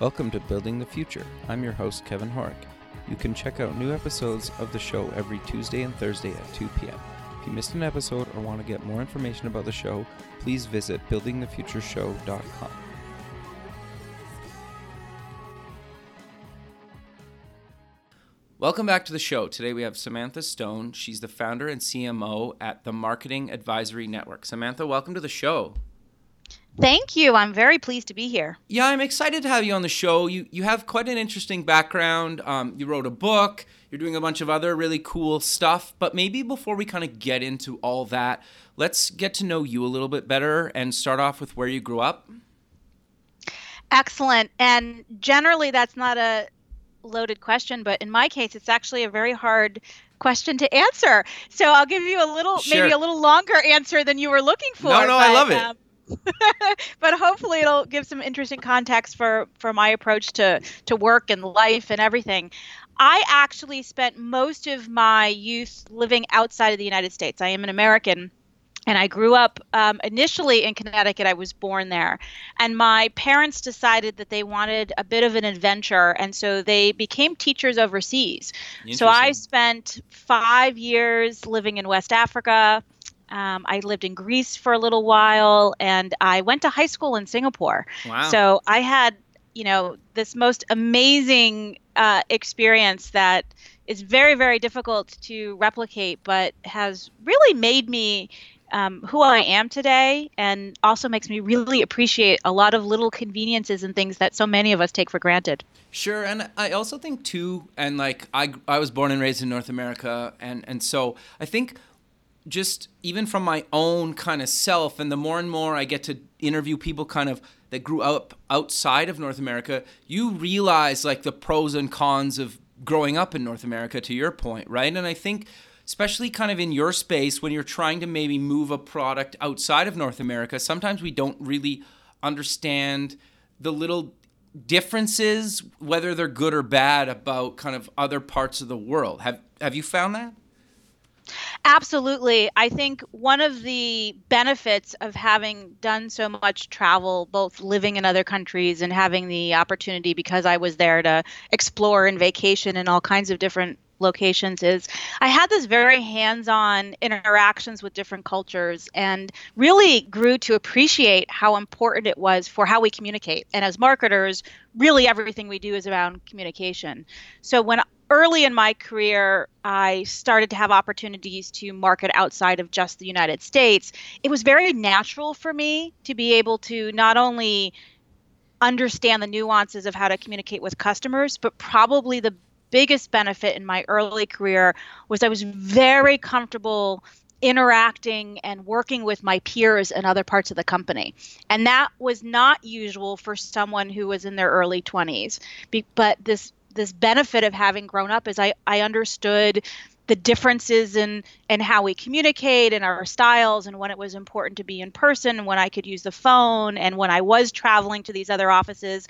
Welcome to Building the Future. I'm your host, Kevin Horek. You can check out new episodes of the show every Tuesday and Thursday at 2 p.m. If you missed an episode or want to get more information about the show, please visit buildingthefutureshow.com. Welcome back to the show. Today we have Samantha Stone. She's the founder and CMO at the Marketing Advisory Network. Samantha, welcome to the show. Thank you. I'm very pleased to be here. Yeah, I'm excited to have you on the show. You you have quite an interesting background. Um, you wrote a book. You're doing a bunch of other really cool stuff. But maybe before we kind of get into all that, let's get to know you a little bit better and start off with where you grew up. Excellent. And generally, that's not a loaded question, but in my case, it's actually a very hard question to answer. So I'll give you a little, sure. maybe a little longer answer than you were looking for. No, no, but, I love it. Um, but hopefully it'll give some interesting context for for my approach to to work and life and everything. I actually spent most of my youth living outside of the United States. I am an American and I grew up um, initially in Connecticut. I was born there. And my parents decided that they wanted a bit of an adventure. And so they became teachers overseas. So I spent five years living in West Africa. Um, I lived in Greece for a little while and I went to high school in Singapore. Wow. So I had, you know, this most amazing uh, experience that is very, very difficult to replicate, but has really made me um, who I am today and also makes me really appreciate a lot of little conveniences and things that so many of us take for granted. Sure, and I also think too, and like I, I was born and raised in North America, and and so I think just even from my own kind of self, and the more and more I get to interview people kind of that grew up outside of North America, you realize like the pros and cons of growing up in North America. To your point, right? And I think especially kind of in your space when you're trying to maybe move a product outside of North America, sometimes we don't really understand the little differences, whether they're good or bad, about kind of other parts of the world. Have have you found that? Absolutely. I think one of the benefits of having done so much travel, both living in other countries and having the opportunity because I was there to explore and vacation in all kinds of different locations is I had this very hands-on interactions with different cultures and really grew to appreciate how important it was for how we communicate. And as marketers, really everything we do is around communication. So when early in my career, I started to have opportunities to market outside of just the United States. It was very natural for me to be able to not only understand the nuances of how to communicate with customers, but probably the biggest benefit in my early career was I was very comfortable interacting and working with my peers in other parts of the company. And that was not usual for someone who was in their early 20s. but this this benefit of having grown up is I, I understood the differences in in how we communicate and our styles and when it was important to be in person and when i could use the phone and when i was traveling to these other offices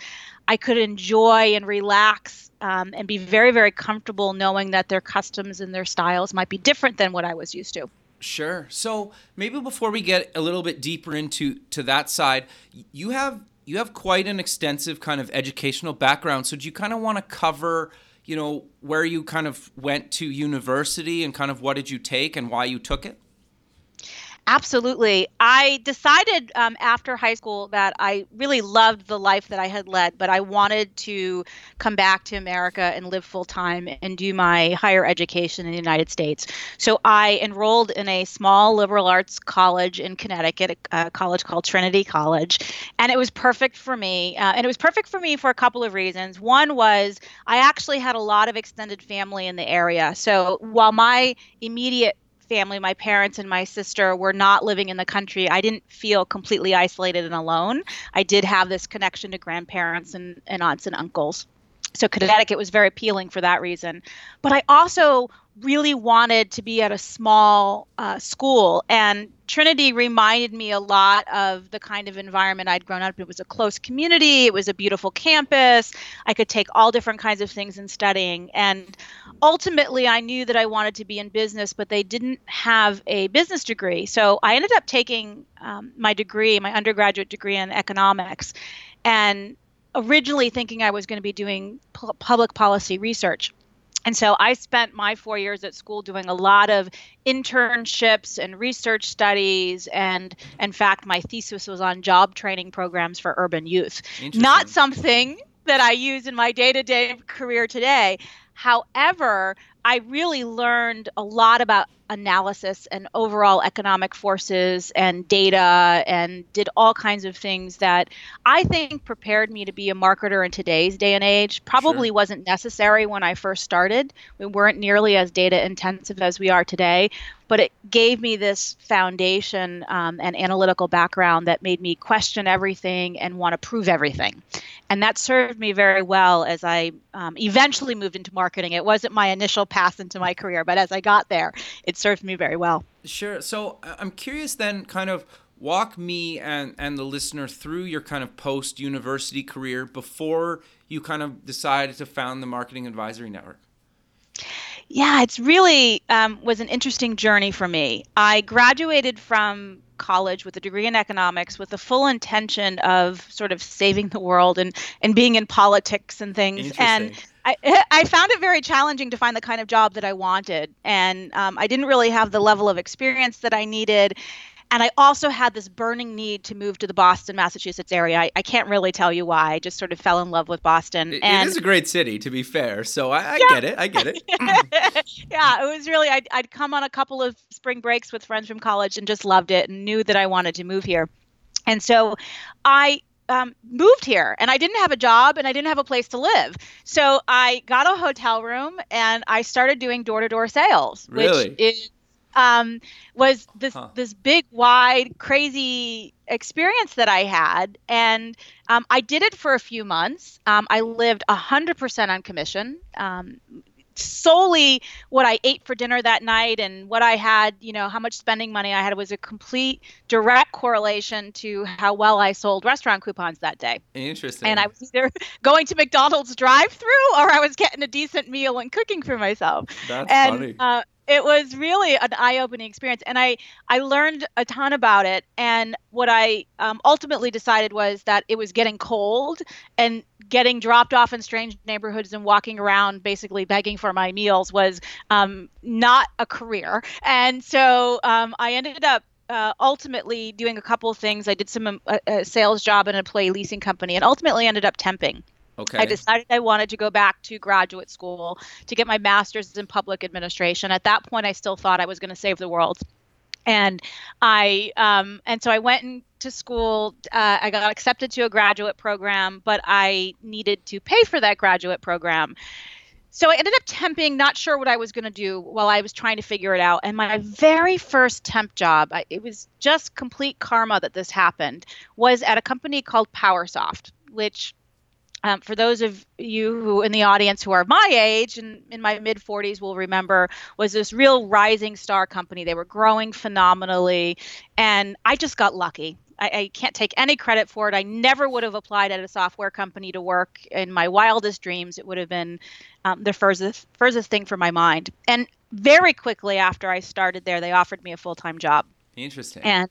i could enjoy and relax um, and be very very comfortable knowing that their customs and their styles might be different than what i was used to. Sure. So maybe before we get a little bit deeper into to that side you have you have quite an extensive kind of educational background so do you kind of want to cover you know, where you kind of went to university and kind of what did you take and why you took it? Absolutely. I decided um, after high school that I really loved the life that I had led, but I wanted to come back to America and live full time and do my higher education in the United States. So I enrolled in a small liberal arts college in Connecticut, a college called Trinity College, and it was perfect for me. Uh, and it was perfect for me for a couple of reasons. One was I actually had a lot of extended family in the area. So while my immediate family, my parents and my sister were not living in the country, I didn't feel completely isolated and alone. I did have this connection to grandparents and, and aunts and uncles. So Connecticut was very appealing for that reason. But I also really wanted to be at a small uh, school. And Trinity reminded me a lot of the kind of environment I'd grown up in. It was a close community, it was a beautiful campus. I could take all different kinds of things in studying. And ultimately, I knew that I wanted to be in business, but they didn't have a business degree. So I ended up taking um, my degree, my undergraduate degree in economics. And originally thinking I was going to be doing pu- public policy research. And so I spent my four years at school doing a lot of internships and research studies. And in fact, my thesis was on job training programs for urban youth. Not something that I use in my day to day career today. However, I really learned a lot about analysis and overall economic forces and data and did all kinds of things that I think prepared me to be a marketer in today's day and age. Probably sure. wasn't necessary when I first started. We weren't nearly as data intensive as we are today, but it gave me this foundation um, and analytical background that made me question everything and want to prove everything. And that served me very well as I um, eventually moved into marketing. It wasn't my initial path into my career, but as I got there, it served me very well. Sure. So uh, I'm curious then, kind of walk me and, and the listener through your kind of post university career before you kind of decided to found the Marketing Advisory Network. Yeah, it's really um, was an interesting journey for me. I graduated from college with a degree in economics with the full intention of sort of saving the world and, and being in politics and things. And I, I found it very challenging to find the kind of job that I wanted. And um, I didn't really have the level of experience that I needed. And I also had this burning need to move to the Boston, Massachusetts area. I, I can't really tell you why. I just sort of fell in love with Boston. It, and it is a great city, to be fair. So I, I yeah. get it. I get it. yeah, it was really, I'd, I'd come on a couple of spring breaks with friends from college and just loved it and knew that I wanted to move here. And so I um, moved here and I didn't have a job and I didn't have a place to live. So I got a hotel room and I started doing door to door sales, really? which is um, was this huh. this big, wide, crazy experience that I had, and um, I did it for a few months. Um, I lived hundred percent on commission. Um, solely what I ate for dinner that night and what I had, you know, how much spending money I had was a complete direct correlation to how well I sold restaurant coupons that day. Interesting. And I was either going to McDonald's drive-through or I was getting a decent meal and cooking for myself. That's and, funny. Uh, it was really an eye-opening experience and i i learned a ton about it and what i um, ultimately decided was that it was getting cold and getting dropped off in strange neighborhoods and walking around basically begging for my meals was um, not a career and so um, i ended up uh, ultimately doing a couple things. I did some um, a, a sales job in a play leasing company, and ultimately ended up temping. Okay. I decided I wanted to go back to graduate school to get my master's in public administration. At that point, I still thought I was going to save the world. And I um, and so I went into school. Uh, I got accepted to a graduate program, but I needed to pay for that graduate program. So I ended up temping, not sure what I was going to do while I was trying to figure it out. And my very first temp job, I, it was just complete karma that this happened, was at a company called PowerSoft, which um, for those of you who in the audience who are my age and in my mid 40s will remember was this real rising star company. They were growing phenomenally and i just got lucky. I, I, can't take any credit for it. I never would have applied at a software company to work. In my wildest dreams it would have been um, the furthest, furthest thing from my mind. And very quickly after i started there they offered me a full-time job. Interesting. And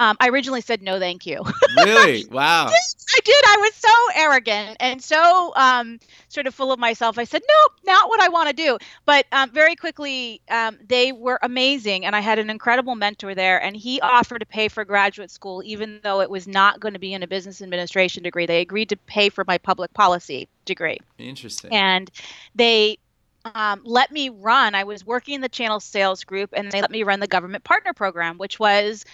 um, I originally said no, thank you. really? Wow. I did. I was so arrogant and so um, sort of full of myself. I said, nope, not what I want to do. But um, very quickly, um, they were amazing, and I had an incredible mentor there. And he offered to pay for graduate school, even though it was not going to be in a business administration degree. They agreed to pay for my public policy degree. Interesting. And they um, let me run. I was working in the channel sales group, and they let me run the government partner program, which was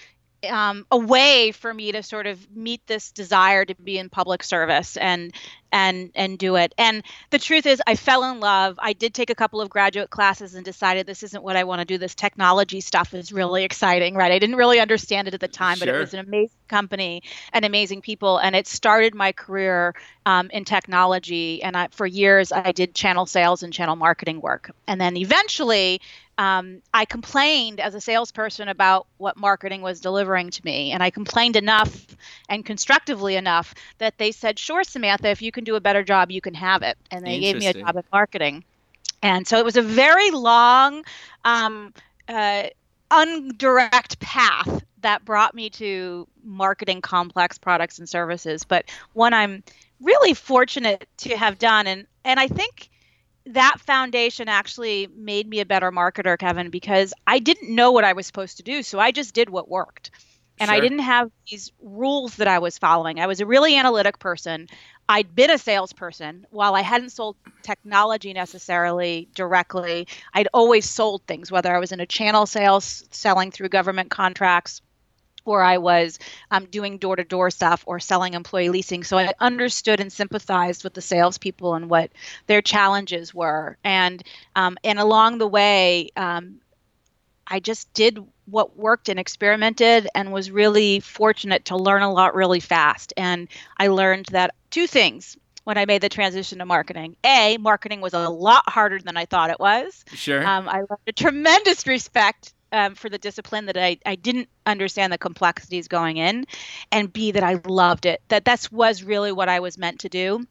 um, a way for me to sort of meet this desire to be in public service and and and do it. And the truth is, I fell in love. I did take a couple of graduate classes and decided this isn't what I want to do. This technology stuff is really exciting, right? I didn't really understand it at the time, sure. but it was an amazing company and amazing people, and it started my career um, in technology. And I, for years, I did channel sales and channel marketing work, and then eventually um, I complained as a salesperson about what marketing was delivering to me. And I complained enough and constructively enough that they said, Sure, Samantha, if you can do a better job, you can have it. And they gave me a job in marketing. And so it was a very long, um, uh, undirect path that brought me to marketing complex products and services, but one I'm really fortunate to have done and and I think that foundation actually made me a better marketer, Kevin, because I didn't know what I was supposed to do. So I just did what worked. And sure. I didn't have these rules that I was following. I was a really analytic person. I'd been a salesperson. While I hadn't sold technology necessarily directly, I'd always sold things, whether I was in a channel sales, selling through government contracts, or I was um, doing door to door stuff or selling employee leasing. So I understood and sympathized with the salespeople and what their challenges were. And um, and along the way, um, I just did what worked and experimented and was really fortunate to learn a lot really fast. And I learned that two things when I made the transition to marketing. A, marketing was a lot harder than I thought it was. Sure. Um, I learned a tremendous respect um, for the discipline that I, I didn't understand the complexities going in and b that i loved it. That that was really what i was meant to do.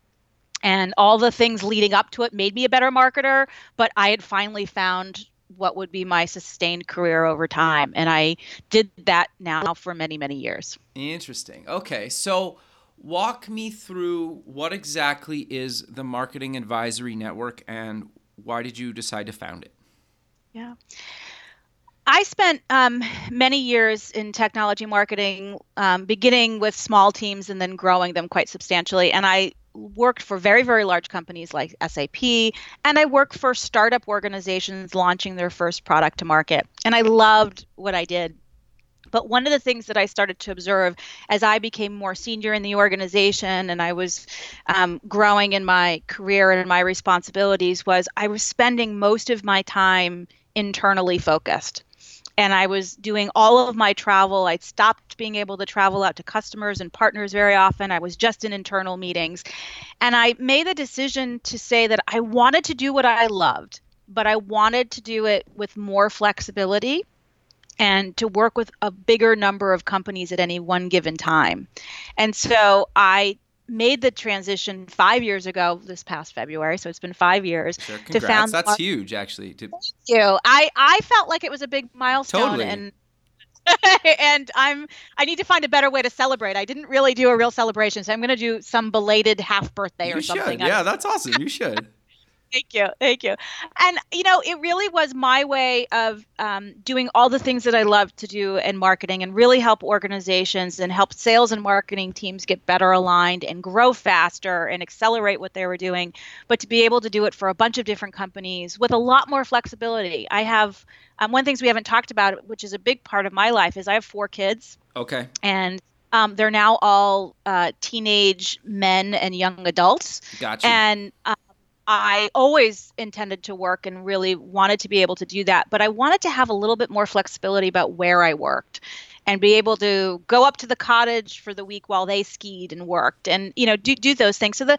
And all the things leading up to it made me a better marketer but i had finally found what would be my sustained career over time. And i did that now for many many years. Interesting. Okay so walk me through what exactly is the marketing advisory network and why did you decide to found it? Yeah I spent um, many years in technology marketing, um, beginning with small teams and then growing them quite substantially. And I worked for very, very large companies like SAP, and I worked for startup organizations launching their first product to market. And I loved what I did. But one of the things that I started to observe as I became more senior in the organization and I was um, growing in my career and my responsibilities was I was spending most of my time internally focused and I was doing all of my travel. I stopped being able to travel out to customers and partners very often. I was just in internal meetings. And I made the decision to say that I wanted to do what I loved, but I wanted to do it with more flexibility and to work with a bigger number of companies at any one given time. And so I made the transition five years ago this past February, so it's been five years. Sure, to found That's huge, actually. To... Thank you. I I felt like it was a big milestone, totally. and and I'm I need to find a better way to celebrate. I didn't really do a real celebration, so I'm going to do some belated half birthday you or something. Yeah, that's awesome. You should. Thank you. Thank you. And, you know, it really was my way of um, doing all the things that I love to do in marketing and really help organizations and help sales and marketing teams get better aligned and grow faster and accelerate what they were doing, but to be able to do it for a bunch of different companies with a lot more flexibility. I have um, one things we haven't talked about, which is a big part of my life, is I have four kids. Okay. And um, they're now all uh, teenage men and young adults. Gotcha. And um, I always intended to work and really wanted to be able to do that, but I wanted to have a little bit more flexibility about where I worked and be able to go up to the cottage for the week while they skied and worked and you know do do those things. So the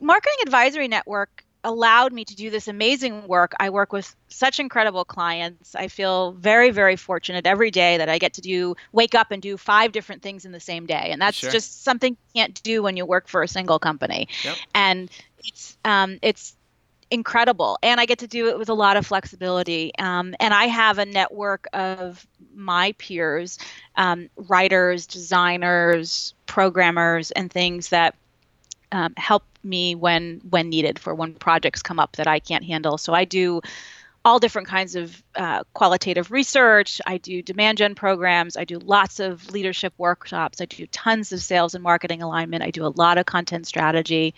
marketing advisory network allowed me to do this amazing work. I work with such incredible clients. I feel very, very fortunate every day that I get to do wake up and do five different things in the same day. And that's sure. just something you can't do when you work for a single company. Yep. And it's um, it's incredible and i get to do it with a lot of flexibility um, and i have a network of my peers um, writers designers programmers and things that um, help me when when needed for when projects come up that i can't handle so i do all different kinds of uh, qualitative research. I do demand gen programs. I do lots of leadership workshops. I do tons of sales and marketing alignment. I do a lot of content strategy.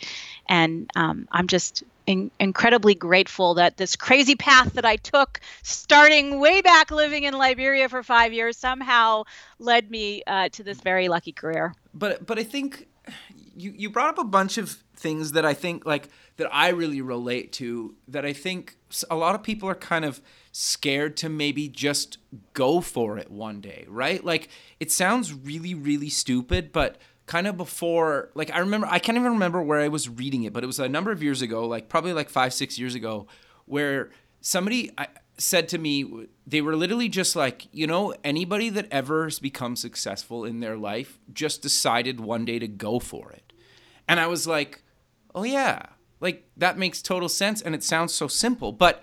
And um, I'm just in- incredibly grateful that this crazy path that I took, starting way back living in Liberia for five years, somehow led me uh, to this very lucky career. But, but I think you, you brought up a bunch of things that I think like that I really relate to that I think a lot of people are kind of scared to maybe just go for it one day, right? Like it sounds really really stupid, but kind of before like I remember I can't even remember where I was reading it, but it was a number of years ago, like probably like 5 6 years ago where somebody said to me they were literally just like you know anybody that ever has become successful in their life just decided one day to go for it and i was like oh yeah like that makes total sense and it sounds so simple but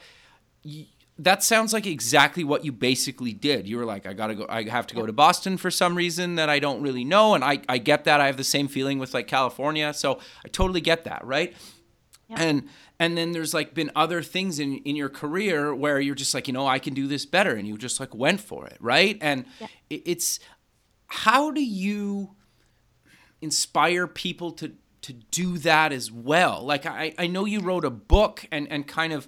that sounds like exactly what you basically did. You were like, I gotta go. I have to go to Boston for some reason that I don't really know, and I I get that. I have the same feeling with like California, so I totally get that, right? Yeah. And and then there's like been other things in in your career where you're just like, you know, I can do this better, and you just like went for it, right? And yeah. it, it's how do you inspire people to to do that as well? Like I I know you wrote a book and and kind of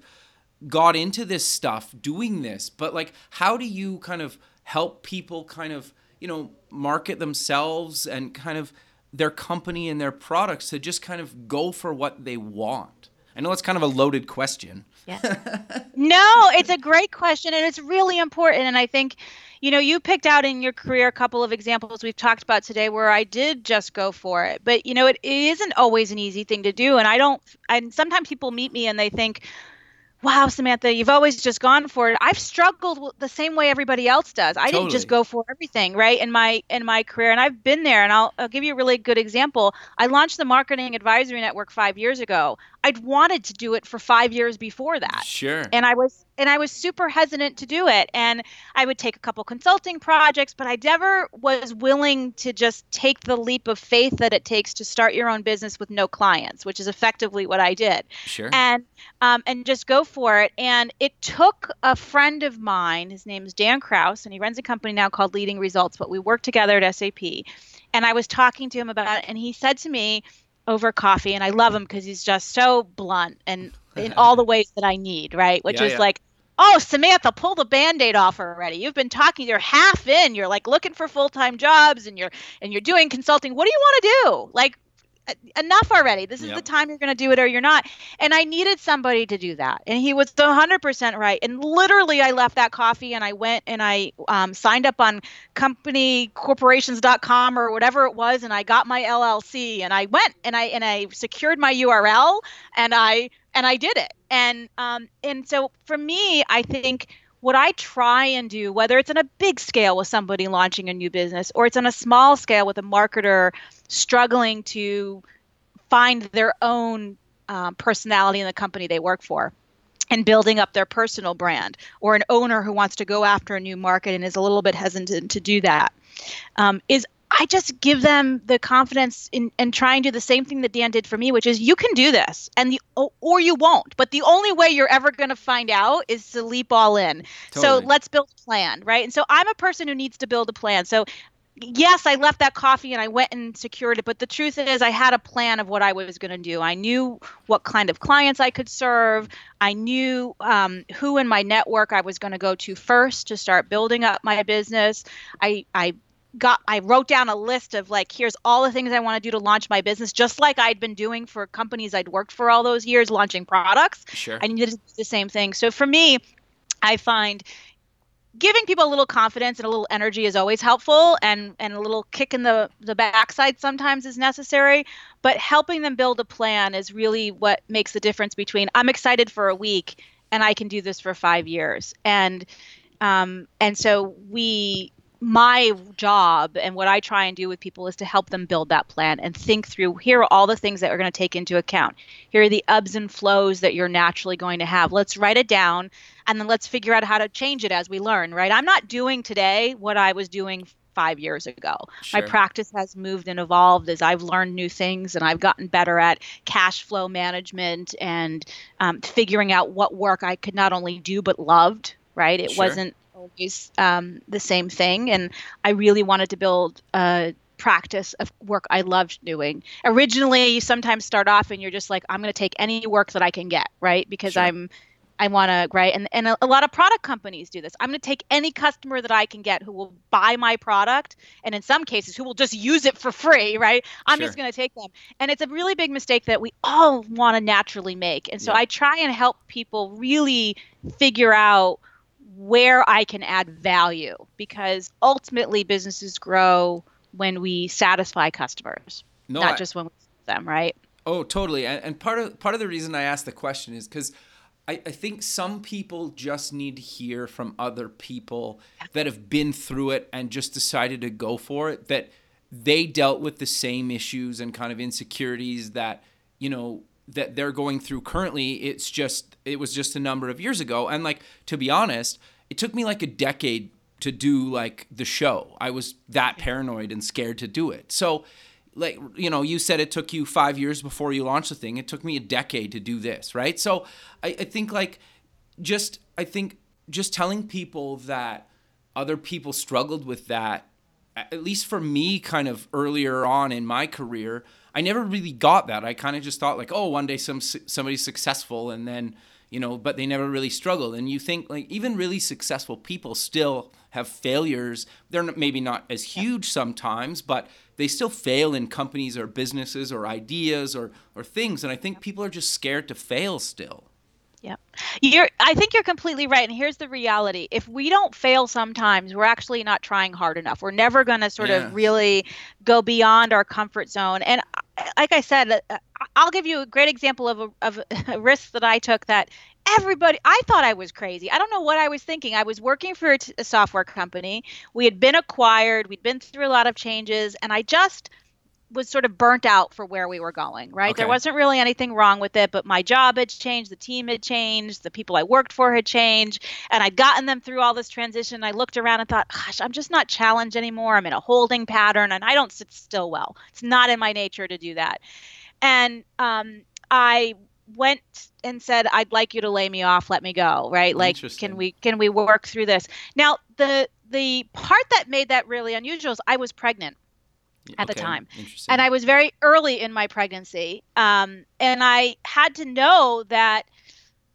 got into this stuff doing this, but like how do you kind of help people kind of, you know, market themselves and kind of their company and their products to just kind of go for what they want? I know it's kind of a loaded question. Yeah. no, it's a great question and it's really important and I think you know, you picked out in your career a couple of examples we've talked about today where I did just go for it. But, you know, it, it isn't always an easy thing to do. And I don't, and sometimes people meet me and they think, wow, Samantha, you've always just gone for it. I've struggled the same way everybody else does. I totally. didn't just go for everything, right? In my in my career, and I've been there. And I'll, I'll give you a really good example. I launched the Marketing Advisory Network five years ago. I'd wanted to do it for five years before that. Sure. And I was and I was super hesitant to do it. And I would take a couple consulting projects, but I never was willing to just take the leap of faith that it takes to start your own business with no clients, which is effectively what I did. Sure. And um, and just go for it. And it took a friend of mine. His name is Dan Kraus, and he runs a company now called Leading Results. But we work together at SAP. And I was talking to him about it, and he said to me over coffee, and I love him because he's just so blunt and in all the ways that I need, right? Which yeah, is yeah. like, oh, Samantha, pull the band-aid off already. You've been talking, you're half in, you're like looking for full-time jobs and you're and you're doing consulting. What do you want to do? Like enough already. This is yep. the time you're going to do it or you're not. And I needed somebody to do that. And he was 100% right. And literally, I left that coffee and I went and I um, signed up on companycorporations.com or whatever it was. And I got my LLC and I went and I, and I secured my URL and I, and I did it. And, um, and so for me, I think what I try and do, whether it's on a big scale with somebody launching a new business or it's on a small scale with a marketer struggling to find their own um, personality in the company they work for and building up their personal brand, or an owner who wants to go after a new market and is a little bit hesitant to do that, um, is I just give them the confidence in and try and do the same thing that Dan did for me, which is you can do this, and the or you won't. But the only way you're ever going to find out is to leap all in. Totally. So let's build a plan, right? And so I'm a person who needs to build a plan. So yes, I left that coffee and I went and secured it, but the truth is, I had a plan of what I was going to do. I knew what kind of clients I could serve. I knew um, who in my network I was going to go to first to start building up my business. I, I got I wrote down a list of like here's all the things I want to do to launch my business just like I'd been doing for companies I'd worked for all those years launching products. Sure. I needed to do the same thing. So for me, I find giving people a little confidence and a little energy is always helpful and and a little kick in the the backside sometimes is necessary but helping them build a plan is really what makes the difference between i'm excited for a week and i can do this for five years. And um, and so we my job and what I try and do with people is to help them build that plan and think through here are all the things that we're going to take into account. Here are the ebbs and flows that you're naturally going to have. Let's write it down and then let's figure out how to change it as we learn, right? I'm not doing today what I was doing five years ago. Sure. My practice has moved and evolved as I've learned new things and I've gotten better at cash flow management and um, figuring out what work I could not only do but loved, right? It sure. wasn't always um, the same thing. And I really wanted to build a practice of work I loved doing. Originally, you sometimes start off and you're just like, I'm going to take any work that I can get, right? Because sure. I'm I want to, right? And, and a, a, lot of product companies do this. I'm going to take any customer that I can get who will buy my product, and in some cases, who will just use it for free, right? I'm sure. just going to take them. And it's a really big mistake that we all want to naturally make. And so yeah. I try and help people really figure out where I can add value because ultimately businesses grow when we satisfy customers, no, not I, just when we serve them, right? Oh, totally. And, and part of part of the reason I asked the question is because I, I think some people just need to hear from other people that have been through it and just decided to go for it that they dealt with the same issues and kind of insecurities that you know that they're going through currently it's just it was just a number of years ago. And like to be honest it took me like a decade to do like the show. I was that paranoid and scared to do it. So like you know you said it took you five years before you launched the thing. It took me a decade to do this right? So i, I think like just i think just telling people that other people struggled with that at least for me kind of earlier on in my career I never really got that. I kind of just thought like, oh, one day some somebody's successful, and then you know, but they never really struggled. And you think like even really successful people still have failures. They're maybe not as huge sometimes, but they still fail in companies or businesses or ideas or or things. And I think people are just scared to fail still. Yeah. You're I think you're completely right and here's the reality. If we don't fail sometimes, we're actually not trying hard enough. We're never going to sort yeah. of really go beyond our comfort zone. And like I said, uh, I'll give you a great example of a, of a risk that I took that everybody I thought I was crazy. I don't know what I was thinking. I was working for a, t- a software company. We had been acquired. We'd been through a lot of changes and I just was sort of burnt out for where we were going, right? Okay. There wasn't really anything wrong with it, but my job had changed, the team had changed, the people I worked for had changed, and I'd gotten them through all this transition. I looked around and thought, gosh, I'm just not challenged anymore. I'm in a holding pattern and I don't sit still well. It's not in my nature to do that. And um, I went and said i'd like you to lay me off let me go right like can we can we work through this now the the part that made that really unusual is i was pregnant at okay. the time. And I was very early in my pregnancy. Um, and I had to know that,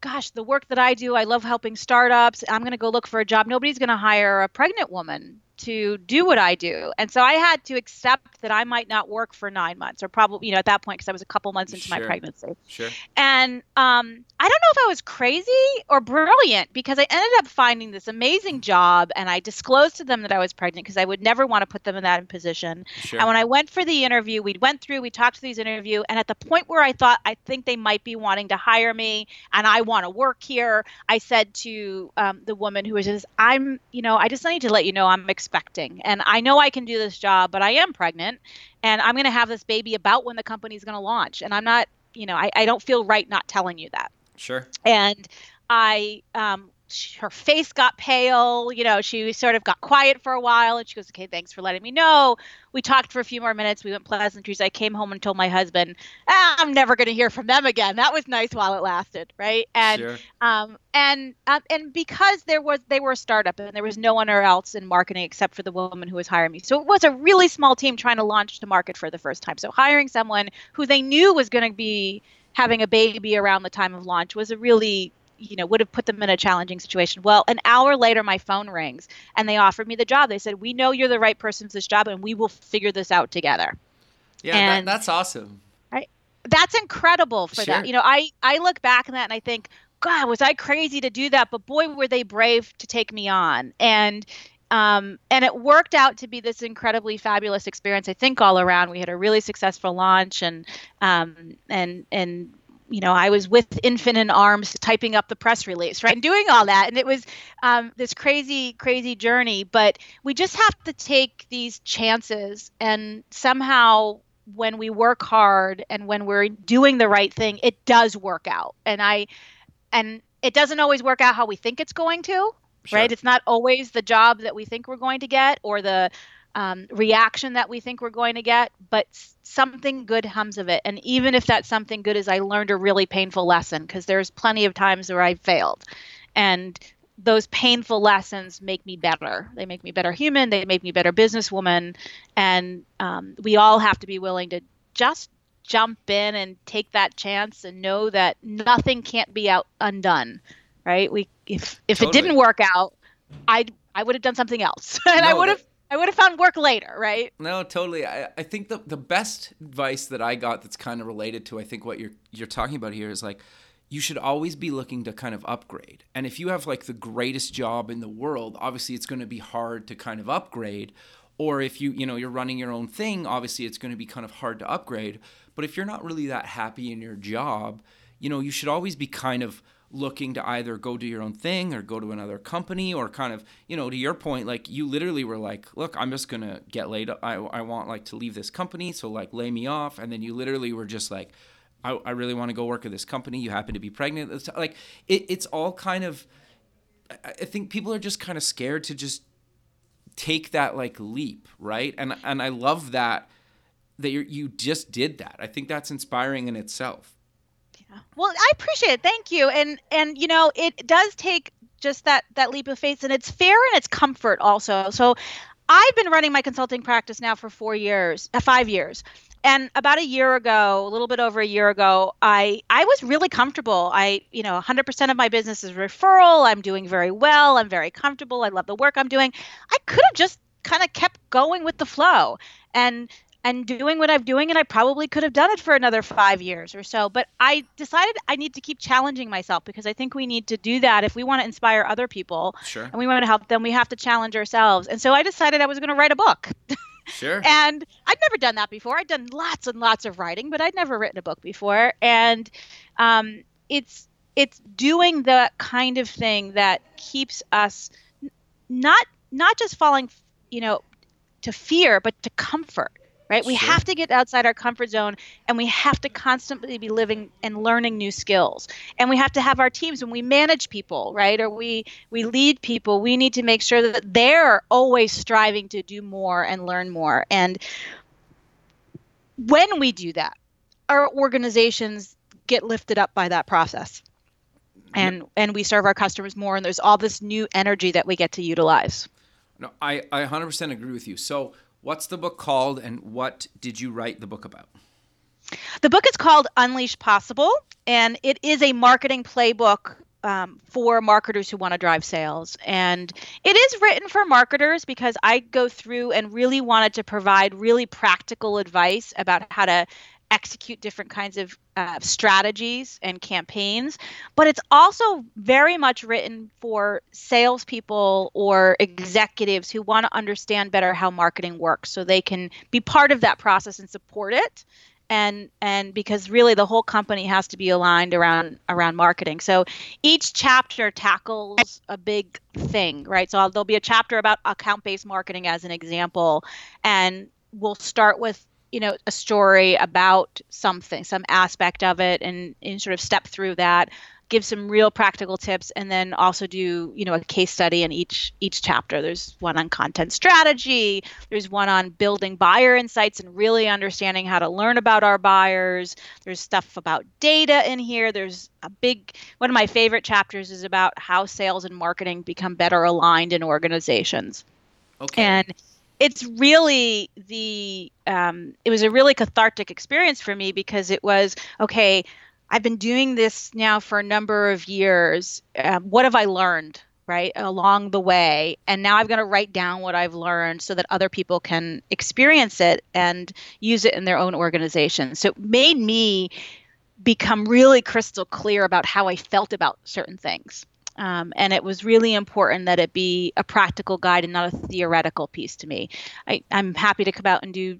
gosh, the work that I do, I love helping startups. I'm going to go look for a job. Nobody's going to hire a pregnant woman to do what I do. And so I had to accept that I might not work for nine months or probably, you know, at that point, because I was a couple months into sure. my pregnancy. Sure. And um, I don't know if I was crazy or brilliant because I ended up finding this amazing job and I disclosed to them that I was pregnant because I would never want to put them in that position. Sure. And when I went for the interview, we went through, we talked to these interview, and at the point where I thought I think they might be wanting to hire me and I want to work here, I said to um, the woman who was just, I'm, you know, I just need to let you know I'm expecting. And I know I can do this job, but I am pregnant and I'm going to have this baby about when the company's going to launch. And I'm not, you know, I, I don't feel right not telling you that. Sure. And I um, her face got pale. You know, she sort of got quiet for a while, and she goes, "Okay, thanks for letting me know." We talked for a few more minutes. We went pleasantries. I came home and told my husband, ah, "I'm never going to hear from them again." That was nice while it lasted, right? And sure. um, and um, and because there was they were a startup and there was no one else in marketing except for the woman who was hiring me, so it was a really small team trying to launch to market for the first time. So hiring someone who they knew was going to be having a baby around the time of launch was a really you know would have put them in a challenging situation. Well an hour later my phone rings and they offered me the job. They said we know you're the right person for this job and we will figure this out together. Yeah and, that, that's awesome. Right? That's incredible for sure. that you know i i look back on that and i think god was i crazy to do that? But boy were they brave to take me on. And um, and it worked out to be this incredibly fabulous experience. I think all around. We had a really successful launch, and um, and and you know, I was with infant in arms typing up the press release, right? And doing all that. And it was um, this crazy, crazy journey. But we just have to take these chances. And somehow, when we work hard and when we're doing the right thing, it does work out. And I, and it doesn't always work out how we think it's going to, sure. right? It's not always the job that we think we're going to get or the um, reaction that we think we're going to get, but something good comes of it. And even if that something good is I learned a really painful lesson, because there's plenty of times where I failed. And those painful lessons make me better. They make me better human. They make me better businesswoman. And um, we all have to be willing to just jump in and take that chance and know that nothing can't be out undone. Right? We if if totally. it didn't work out, I I would have done something else, and no, I would have I would have found work later, right? No, totally. I, I think the the best advice that I got that's kind of related to I think what you're you're talking about here is like you should always be looking to kind of upgrade. And if you have like the greatest job in the world, obviously it's going to be hard to kind of upgrade. Or if you, you know, you're running your own thing, obviously it's going to be kind of hard to upgrade. But if you're not really that happy in your job, you know, you should always be kind of looking to either go do your own thing or go to another company or kind of you know to your point like you literally were like look i'm just gonna get laid i, I want like to leave this company so like lay me off and then you literally were just like I, I really want to go work at this company. You happen to be pregnant. Like it, it's all kind of. I think people are just kind of scared to just take that like leap, right? And and I love that that you you just did that. I think that's inspiring in itself. Well, I appreciate it. Thank you. And and you know, it does take just that that leap of faith and it's fair and it's comfort also. So I've been running my consulting practice now for 4 years, uh, 5 years. And about a year ago a little bit over a year ago i i was really comfortable. I you know 100% of my business is referral. I'm doing very well. I'm very comfortable. I love the work i'm doing. I could have just kind of kept going with the flow. And and doing what i'm doing and i probably could have done it for another five years or so but i decided i need to keep challenging myself because i think we need to do that if we want to inspire other people sure. and we want to help them we have to challenge ourselves and so i decided i was going to write a book Sure. And I'd never done that before. I'd done lots and lots of writing, but I'd never written a book before. And um, it's it's doing the kind of thing that keeps us not not just falling, you know, to fear, but to comfort right? Sure. We have to get outside our comfort zone and we have to constantly be living and learning new skills. And we have to have our teams when we manage people, right? Or we we lead people, we need to make sure that they're always striving to do more and learn more. And when we do that, our organizations get lifted up by that process. And and we serve our customers more and there's all this new energy that we get to utilize. No, I, I 100% agree with you. So What's the book called, and what did you write the book about? The book is called Unleash Possible, and it is a marketing playbook um, for marketers who want to drive sales. And it is written for marketers because I go through and really wanted to provide really practical advice about how to execute different kinds of uh, strategies and campaigns, but it's also very much written for salespeople or executives who want to understand better how marketing works so they can be part of that process and support it and and because really the whole company has to be aligned around around marketing. So each chapter tackles a big thing right? So there'll be a chapter about account based marketing as an example and we'll start with you know a story about something some aspect of it and, and sort of step through that give some real practical tips and then also do you know a case study in each each chapter. There's one on content strategy there's one on building buyer insights and really understanding how to learn about our buyers. There's stuff about data in here. There's a big one of my favorite chapters is about how sales and marketing become better aligned in organizations. Okay. And it's really the um, it was a really cathartic experience for me because it was okay i've been doing this now for a number of years. Um, what have i learned right along the way? And now i'm going to write down what i've learned so that other people can experience it and use it in their own organization. So it made me become really crystal clear about how i felt about certain things um, and it was really important that it be a practical guide and not a theoretical piece to me. I, I'm happy to come out and do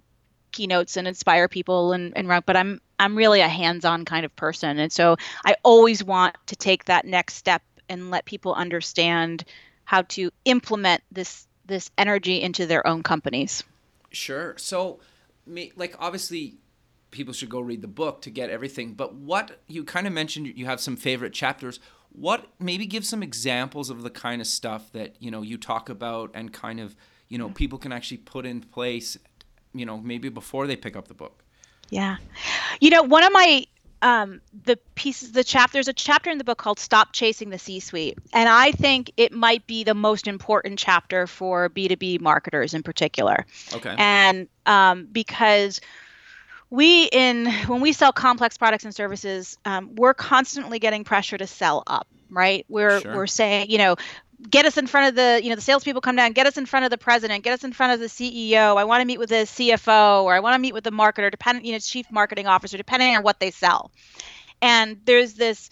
keynotes and inspire people and, and run, but I'm I'm really a hands-on kind of person, and so I always want to take that next step and let people understand how to implement this this energy into their own companies. Sure. So, me like obviously people should go read the book to get everything but what you kind of mentioned you have some favorite chapters what maybe give some examples of the kind of stuff that you know you talk about and kind of you know people can actually put in place you know maybe before they pick up the book. Yeah. You know one of my um, the pieces the chapter there's a chapter in the book called stop chasing the c suite and i think it might be the most important chapter for b2b marketers in particular. Okay. And um, because we in when we sell complex products and services um, we're constantly getting pressure to sell up right? We're sure. we're saying you know get us in front of the you know the salespeople come down get us in front of the president get us in front of the ceo i want to meet with the cfo or i want to meet with the marketer depending you know chief marketing officer depending on what they sell. And there's this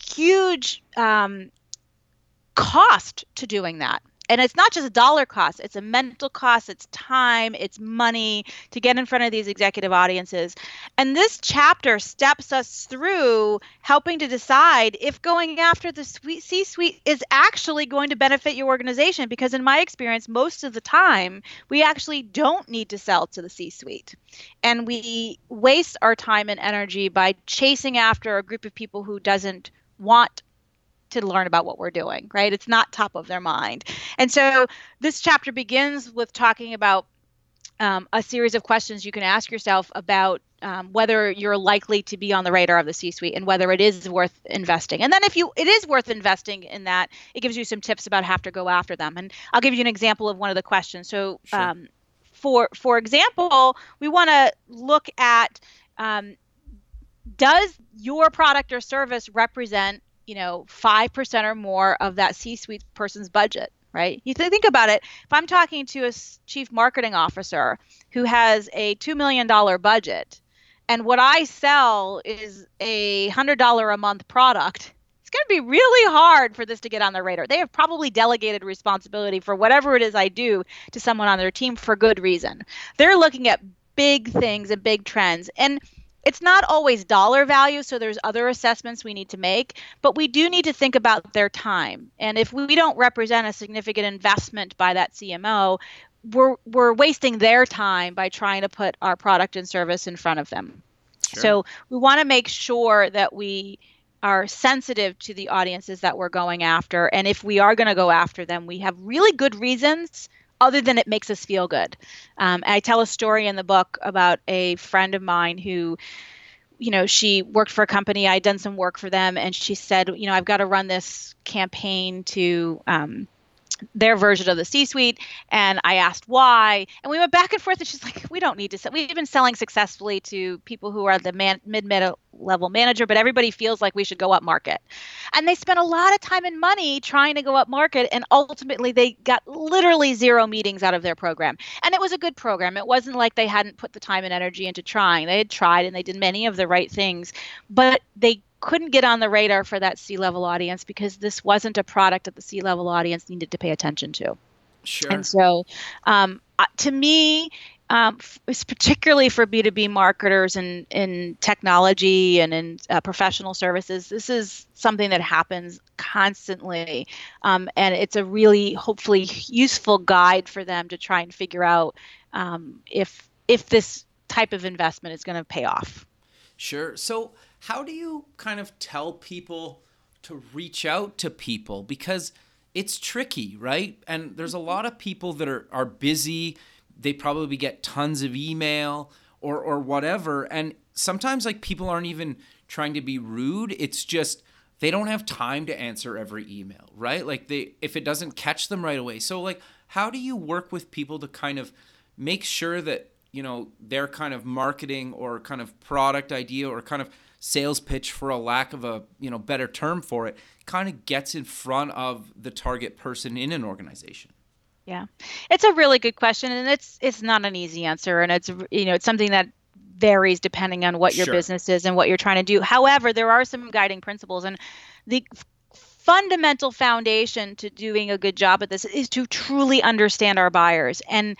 huge um, cost to doing that And it's not just a dollar cost it's a mental cost, it's time, it's money to get in front of these executive audiences. And this chapter steps us through helping to decide if going after the C suite is actually going to benefit your organization. Because in my experience, most of the time, we actually don't need to sell to the C suite. And we waste our time and energy by chasing after a group of people who doesn't want to learn about what we're doing, right? It's not top of their mind. And so this chapter begins with talking about um, a series of questions you can ask yourself about um, whether you're likely to be on the radar of the C-suite and whether it is worth investing. And then if you it is worth investing in that, it gives you some tips about how to go after them. And I'll give you an example of one of the questions. So sure. um, for for example, we want to look at um, does your product or service represent you know, 5% or more of that C suite person's budget, right? You think about it. If I'm talking to a chief marketing officer who has a $2 million budget, and what I sell is a $100 a month product, it's going to be really hard for this to get on their radar. They have probably delegated responsibility for whatever it is I do to someone on their team for good reason. They're looking at big things and big trends. And it's not always dollar value so there's other assessments we need to make but we do need to think about their time and if we don't represent a significant investment by that cmo we're we're wasting their time by trying to put our product and service in front of them sure. so we want to make sure that we are sensitive to the audiences that we're going after and if we are going to go after them we have really good reasons other than it makes us feel good. Um, I tell a story in the book about a friend of mine who you know she worked for a company i'd done some work for them and she said you know i've got to run this campaign to um, their version of the C-suite, and I asked why, and we went back and forth. And she's like, "We don't need to sell. We've been selling successfully to people who are the man, mid mid level manager, but everybody feels like we should go up market." And they spent a lot of time and money trying to go up market, and ultimately they got literally zero meetings out of their program. And it was a good program. It wasn't like they hadn't put the time and energy into trying. They had tried and they did many of the right things, but they couldn't get on the radar for that C level audience because this wasn't a product that the C level audience needed to pay attention to. Sure. And so, um, uh, to me, um, f- particularly for B2B marketers in, in technology and in uh, professional services, this is something that happens constantly. Um, and it's a really, hopefully, useful guide for them to try and figure out um, if, if this type of investment is going to pay off. Sure. So, how do you kind of tell people to reach out to people? Because it's tricky, right? And there's a mm-hmm. lot of people that are, are busy. They probably get tons of email or, or whatever. And sometimes, like, people aren't even trying to be rude. It's just they don't have time to answer every email, right? Like, they, if it doesn't catch them right away. So, like, how do you work with people to kind of make sure that, you know, their kind of marketing or kind of product idea or kind of sales pitch for a lack of a you know better term for it kind of gets in front of the target person in an organization. Yeah. It's a really good question and it's it's not an easy answer and it's you know it's something that varies depending on what your sure. business is and what you're trying to do. However there are some guiding principles and the fundamental foundation to doing a good job at this is to truly understand our buyers. And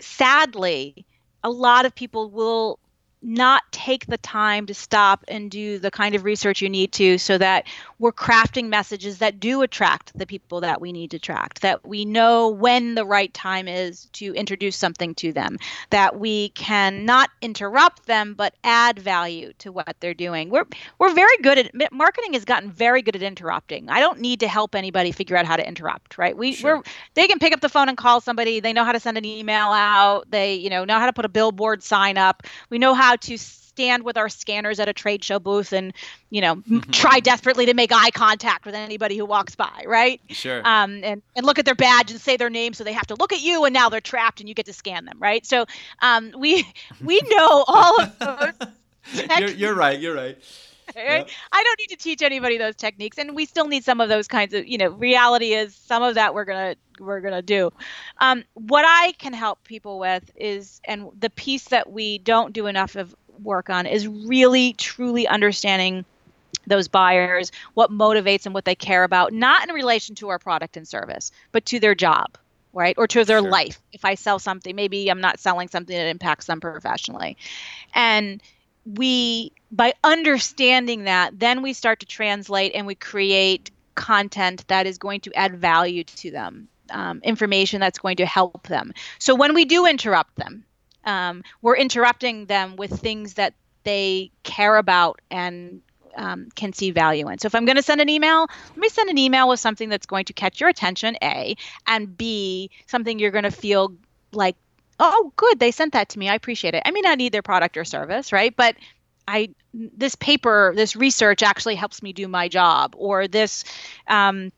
sadly a lot of people will not take the time to stop and do the kind of research you need to so that we're crafting messages that do attract the people that we need to attract that we know when the right time is to introduce something to them that we can not interrupt them but add value to what they're doing. We're we're very good at marketing has gotten very good at interrupting. I don't need to help anybody figure out how to interrupt right? We sure. we're they can pick up the phone and call somebody. They know how to send an email out. They you know know how to put a billboard sign up. We know how to stand with our scanners at a trade show booth and you know try desperately to make eye contact with anybody who walks by right? Sure. Um, and, and look at their badge and say their name so they have to look at you and now they're trapped and you get to scan them right? So um, we we know all of those you're, you're right you're right. Yep. I don't need to teach anybody those techniques, and we still need some of those kinds of, you know, reality is some of that we're gonna we're gonna do. Um, what I can help people with is, and the piece that we don't do enough of work on is really truly understanding those buyers, what motivates them, what they care about, not in relation to our product and service, but to their job, right? Or to their sure. life. If I sell something, maybe I'm not selling something that impacts them professionally. And we, by understanding that, then we start to translate and we create content that is going to add value to them, um, information that's going to help them. So when we do interrupt them, um, we're interrupting them with things that they care about and um, can see value in. So if I'm going to send an email, let me send an email with something that's going to catch your attention, A, and B, something you're going to feel like, oh, good, they sent that to me. I appreciate it. I may not need their product or service, right? But I this paper, this research actually helps me do my job, or this. Um,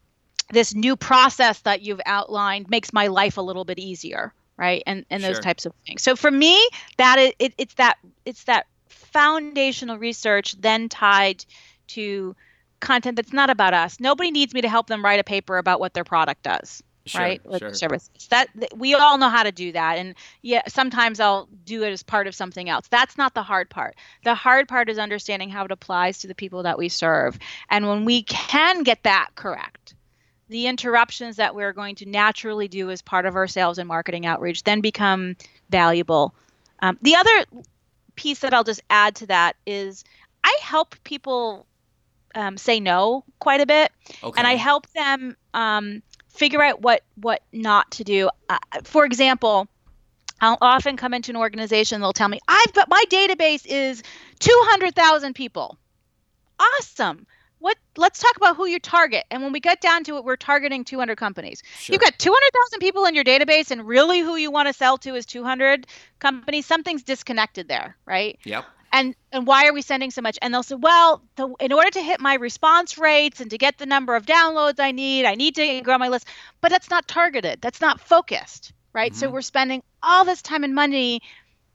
this new process that you've outlined makes my life a little bit easier right? And and those types of things. So for me that is it, it's that it's that foundational research then tied to content that's not about us. Nobody needs me to help them write a paper about what their product does. Sure, right? With sure. services. That we all know how to do that. And yeah sometimes i'll do it as part of something else. That's not the hard part. The hard part is understanding how it applies to the people that we serve. And when we can get that correct the interruptions that we're going to naturally do as part of our sales and marketing outreach then become valuable um, the other piece that I'll just add to that is I help people um, say no quite a bit, okay. and I help them um, figure out what what not to do. Uh, for example, I'll often come into an organization. They'll tell me, "I've got my database is two hundred thousand people." Awesome what let's talk about who you target. And when we get down to it we're targeting 200 companies. Sure. you've got 200000 people in your database and really who you want to sell to is 200 companies. Something's disconnected there right? Yep. And and why are we sending so much? And they'll say well the, in order to hit my response rates and to get the number of downloads i need i need to grow my list. But that's not targeted. That's not focused right? Mm-hmm. so we're spending all this time and money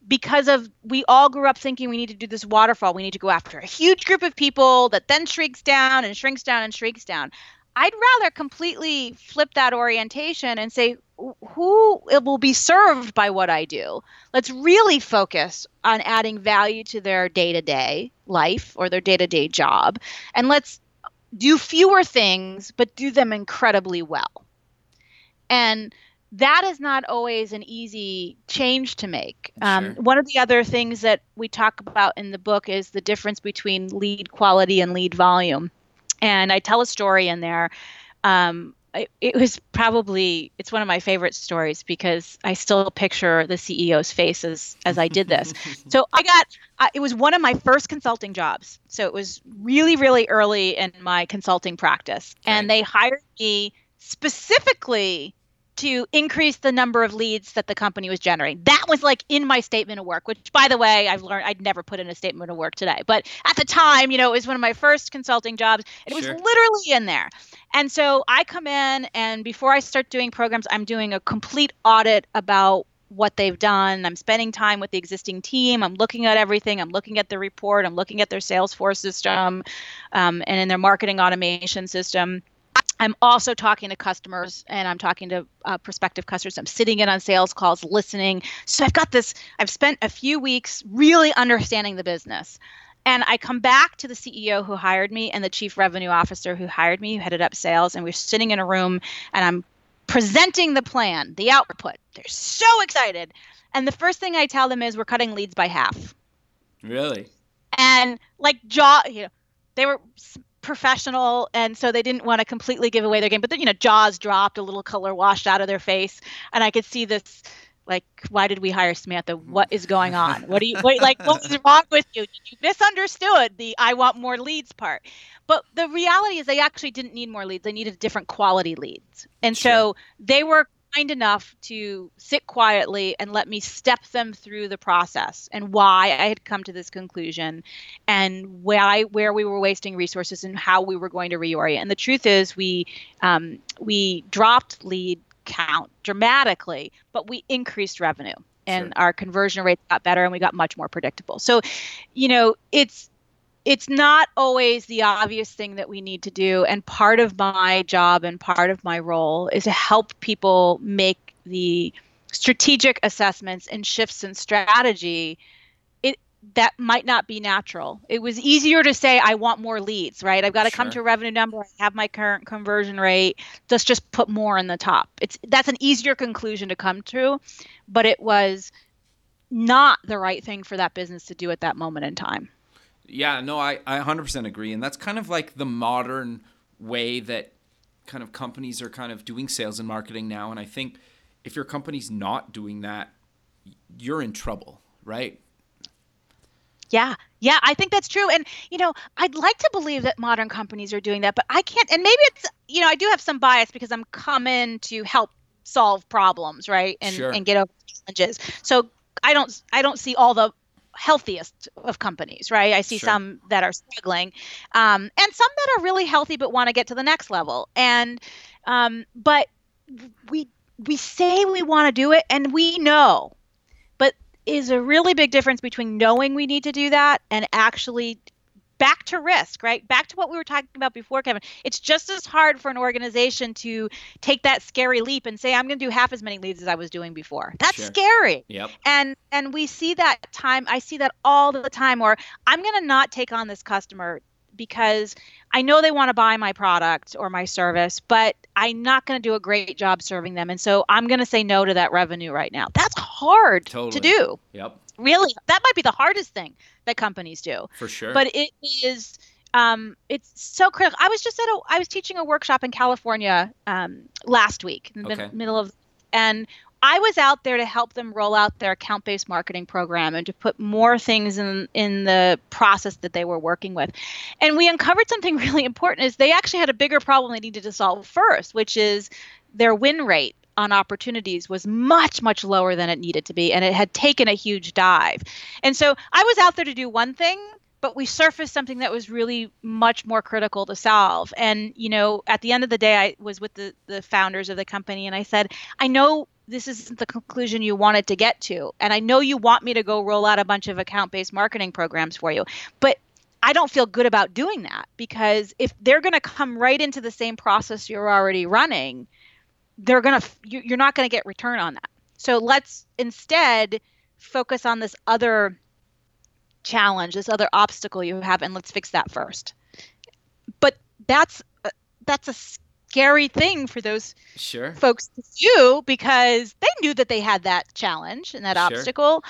because of we all grew up thinking we need to do this waterfall. We need to go after a huge group of people that then shrinks down and shrinks down and shrinks down. I'd rather completely flip that orientation and say who it will be served by what i do. Let's really focus on adding value to their day-to-day life or their day-to-day job. And let's do fewer things but do them incredibly well. And that is not always an easy change to make. Um, One of the other things that we talk about in the book is the difference between lead quality and lead volume. And I tell a story in there. Um, it, it, was probably it's one of my favorite stories because I still picture the CEO's face as, as I did this. so I got uh, it was one of my first consulting jobs. So it was really really early in my consulting practice, okay. and they hired me specifically to increase the number of leads that the company was generating. That was like in my statement of work, which by the way, I've learned I'd never put in a statement of work today. But at the time, you know, it was one of my first consulting jobs. It sure. was literally in there. And so I come in and before I start doing programs, I'm doing a complete audit about what they've done. I'm spending time with the existing team. I'm looking at everything. I'm looking at the report. I'm looking at their Salesforce system um, and in their marketing automation system. I'm also talking to customers and I'm talking to uh, prospective customers. I'm sitting in on sales calls, listening. So I've got this, I've spent a few weeks really understanding the business. And I come back to the CEO who hired me and the chief revenue officer who hired me, who headed up sales. And we're sitting in a room and I'm presenting the plan, the output. They're so excited. And the first thing I tell them is we're cutting leads by half. Really? And like jaw, you know, they were professional and so they didn't want to completely give away their game but the, you know jaws dropped a little color washed out of their face and i could see this like why did we hire samantha? What is going on? What do you what, like what was wrong with you? You misunderstood the i want more leads part? But the reality is they actually didn't need more leads they needed different quality leads. And sure. so they were kind enough to sit quietly and let me step them through the process and why I had come to this conclusion and why where we were wasting resources and how we were going to reorient. And the truth is, we um, we dropped lead count dramatically, but we increased revenue and sure. our conversion rates got better and we got much more predictable. So, you know, it's it's not always the obvious thing that we need to do. And part of my job and part of my role is to help people make the strategic assessments and shifts in strategy. It that might not be natural. It was easier to say I want more leads, right? I've got to Sure. come to a revenue number, I have my current conversion rate. Let's just put more in the top. It's that's an easier conclusion to come to, but it was not the right thing for that business to do at that moment in time. Yeah, no, I, I 100% agree. And that's kind of like the modern way that kind of companies are kind of doing sales and marketing now. And I think if your company's not doing that, you're in trouble, right? Yeah, yeah, I think that's true. And, you know, I'd like to believe that modern companies are doing that, but I can't. And maybe it's, you know, I do have some bias because I'm coming to help solve problems, right? And, Sure. and get over challenges. So I don't, I don't see all the healthiest of companies, right? I see Sure. some that are struggling, um, and some that are really healthy but want to get to the next level. And, um, but we, we say we want to do it and we know but is a really big difference between knowing we need to do that and actually back to risk, right? Back to what we were talking about before, Kevin. It's just as hard for an organization to take that scary leap and say, I'm going to do half as many leads as I was doing before. That's Sure. scary. Yep. And and we see that time. I see that all the time. Or I'm going to not take on this customer because I know they want to buy my product or my service, but I'm not going to do a great job serving them. And so I'm going to say no to that revenue right now. That's hard Totally. to do Yep. Really that might be the hardest thing that companies do For sure. but it is um, it's so critical i was just at a i was teaching a workshop in california um, last week in the Okay. middle of and i was out there to help them roll out their account-based marketing program and to put more things in in the process that they were working with and we uncovered something really important is they actually had a bigger problem they needed to solve first which is their win rate on opportunities was much much lower than it needed to be and it had taken a huge dive. And so i was out there to do one thing but we surfaced something that was really much more critical to solve. And you know at the end of the day i was with the the founders of the company and i said i know this isn't the conclusion you wanted to get to and i know you want me to go roll out a bunch of account based marketing programs for you but I don't feel good about doing that because if they're going to come right into the same process you're already running, they're going to you're not going to get return on that. So let's instead focus on this other challenge, this other obstacle you have and let's fix that first. But that's uh, that's a scary thing for those sure. folks to do because they knew that they had that challenge and that Sure. obstacle.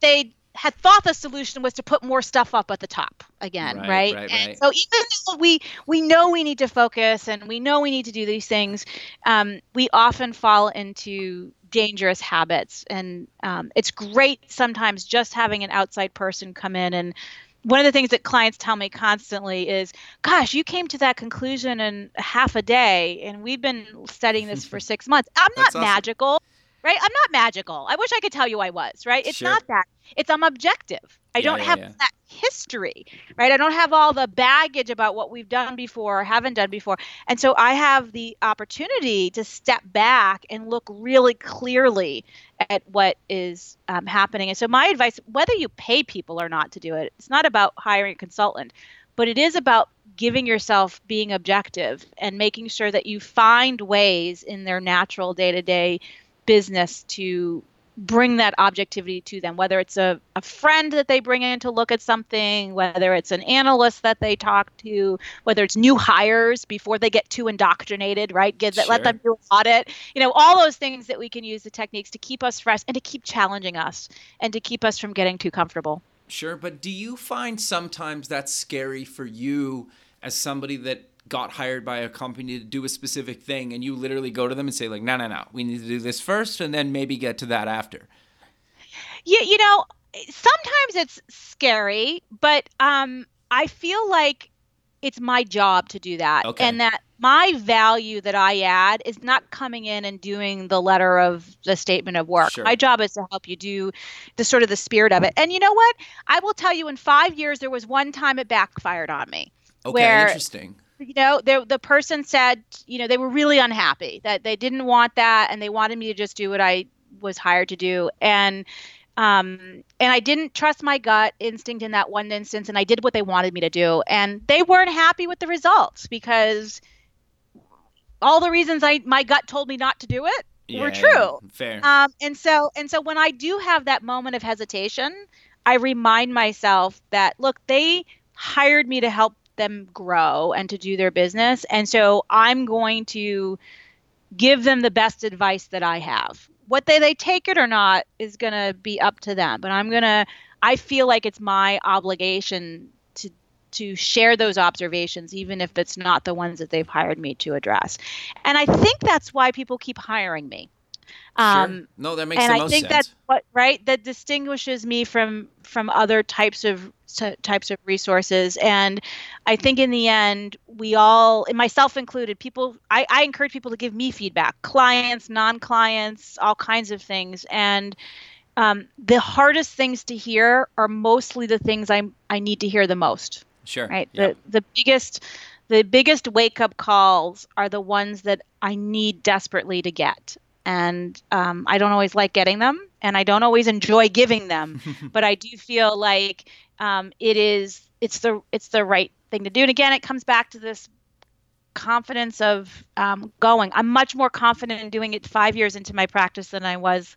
They had thought the solution was to put more stuff up at the top again, Right, right? right, and right. so even though we we know we need to focus and we know we need to do these things, um, we often fall into dangerous habits, and um, it's great sometimes just having an outside person come in and one of the things that clients tell me constantly is, gosh, you came to that conclusion in half a day, and we've been studying this for six months. I'm not awesome. magical, right? I'm not magical. I wish I could tell you I was, right? It's Sure. not that. It's I'm objective. I Yeah, don't yeah, have yeah. that history, right? I don't have all the baggage about what we've done before or haven't done before. And so I have the opportunity to step back and look really clearly at what is um, happening. And so, my advice whether you pay people or not to do it, it's not about hiring a consultant, but it is about giving yourself being objective and making sure that you find ways in their natural day to day business to bring that objectivity to them, whether it's a, a friend that they bring in to look at something, whether it's an analyst that they talk to, whether it's new hires before they get too indoctrinated, right? Get that, let them do an audit. You know, all those things that we can use the techniques to keep us fresh and to keep challenging us and to keep us from getting too comfortable. Sure, but do you find sometimes that's scary for you as somebody that got hired by a company to do a specific thing and you literally go to them and say like, "No, no, no. We need to do this first and then maybe get to that after." Yeah, you know, sometimes it's scary, but um, I feel like it's my job to do that, Okay. and that my value that I add is not coming in and doing the letter of the statement of work. Sure. My job is to help you do the sort of the spirit of it. And you know what? I will tell you, in five years, there was one time it backfired on me Okay, Where- interesting. You know the the person said you know they were really unhappy that they didn't want that and they wanted me to just do what I was hired to do. And um and I didn't trust my gut instinct in that one instance and I did what they wanted me to do. And they weren't happy with the results because all the reasons I my gut told me not to do it Yeah, were yeah, true. Fair. um, and so and so when I do have that moment of hesitation, I remind myself that look, they hired me to help them grow and to do their business. And so I'm going to give them the best advice that I have. What they, they take it or not is going to be up to them. But I'm going to, I feel like it's my obligation to to share those observations, even if it's not the ones that they've hired me to address. And I think that's why people keep hiring me. Um, sure. No, that makes and I think sense. that's what right that distinguishes me from from other types of types of resources. And I think in the end, we all, myself included, people. I, I encourage people to give me feedback, clients, non-clients, all kinds of things. And um, the hardest things to hear are mostly the things I I need to hear the most. Sure. Right. Yep. The the biggest the biggest wake up calls are the ones that I need desperately to get and um, I don't always like getting them, and I don't always enjoy giving them. but I do feel like um, it is it's the it's the right thing to do. And again, it comes back to this confidence of um, going. I'm much more confident in doing it five years into my practice than I was,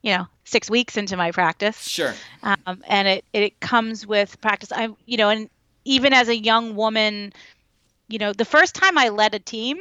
you know, six weeks into my practice. Sure. Um, and it it comes with practice. I you know, and even as a young woman, you know, the first time I led a team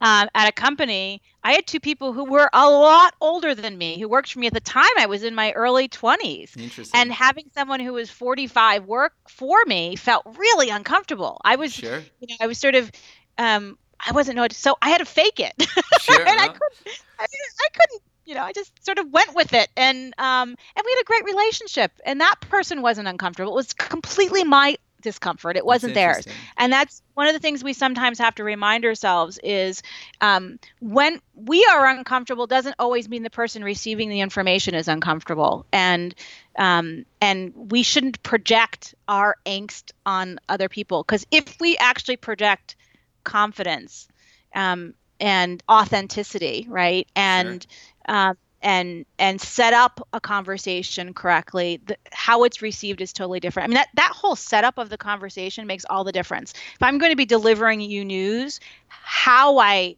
um, at a company, I had two people who were a lot older than me who worked for me at the time. I was in my early 20s. Interesting. And having someone who was 45 work for me felt really uncomfortable. I was, sure. you know, I was sort of, um, I wasn't know, so I had to fake it. Sure. and I couldn't, I, I couldn't you know, I just sort of went with it, and um, and we had a great relationship. And that person wasn't uncomfortable; it was completely my discomfort. It wasn't theirs. And that's one of the things we sometimes have to remind ourselves is um, when we are uncomfortable doesn't always mean the person receiving the information is uncomfortable. And um, and we shouldn't project our angst on other people because if we actually project confidence um, and authenticity, right, and sure. um, and and set up a conversation correctly. The, how it's received is totally different. I mean that that whole setup of the conversation makes all the difference. If i'm going to be delivering you news how i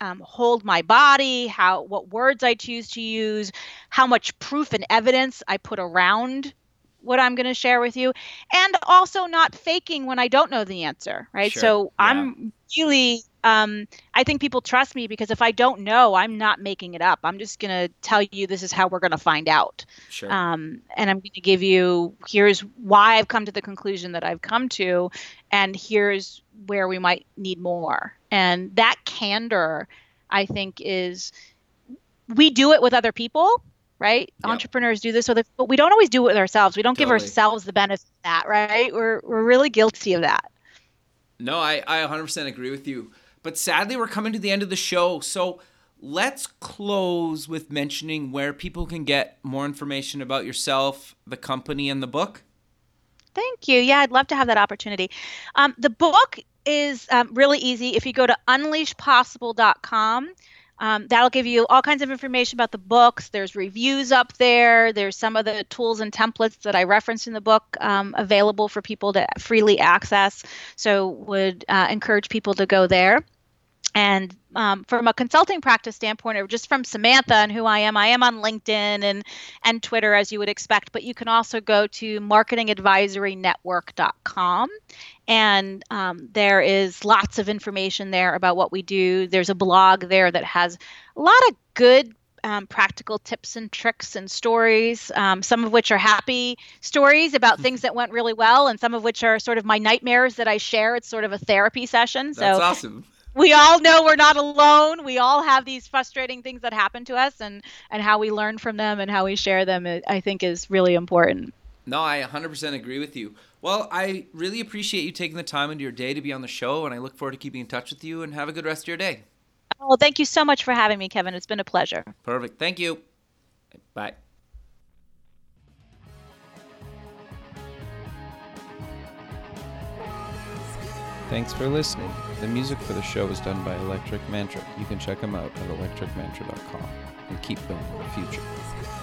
um, hold my body how what words i choose to use how much proof and evidence i put around what i'm going to share with you and also not faking when i don't know the answer right sure. so yeah. i'm really um, I think people trust me because if I don't know, I'm not making it up. I'm just going to tell you this is how we're going to find out. Sure. Um, and I'm going to give you here's why I've come to the conclusion that I've come to, and here's where we might need more. And that candor, I think, is we do it with other people. Right, Yep. entrepreneurs do this with, but we don't always do it with ourselves. We don't give ourselves the benefit of that. Right, we're we're really guilty of that. No, I, I 100% agree with you. But sadly, we're coming to the end of the show. So let's close with mentioning where people can get more information about yourself, the company, and the book. Thank you. Yeah, I'd love to have that opportunity. Um, the book is um, really easy. If you go to unleashpossible.com, um, that'll give you all kinds of information about the books. There's reviews up there. There's some of the tools and templates that I referenced in the book um, available for people to freely access. So, would uh, encourage people to go there. And um, from a consulting practice standpoint, or just from Samantha and who I am, I am on LinkedIn and and Twitter as you would expect. But you can also go to marketingadvisorynetwork.com, and um, there is lots of information there about what we do. There's a blog there that has a lot of good um, practical tips and tricks and stories, um, some of which are happy stories about Mm-hmm. things that went really well, and some of which are sort of my nightmares that I share. It's sort of a therapy session. That's so awesome. We all know we're not alone. We all have these frustrating things that happen to us, and and how we learn from them and how we share them, I think, is really important. No, I 100% agree with you. Well, I really appreciate you taking the time into your day to be on the show, and I look forward to keeping in touch with you and have a good rest of your day. Oh, thank you so much for having me, Kevin. It's been a pleasure. Perfect. Thank you. Bye. Thanks for listening. The music for the show was done by Electric Mantra. You can check them out at electricmantra.com and keep building the future.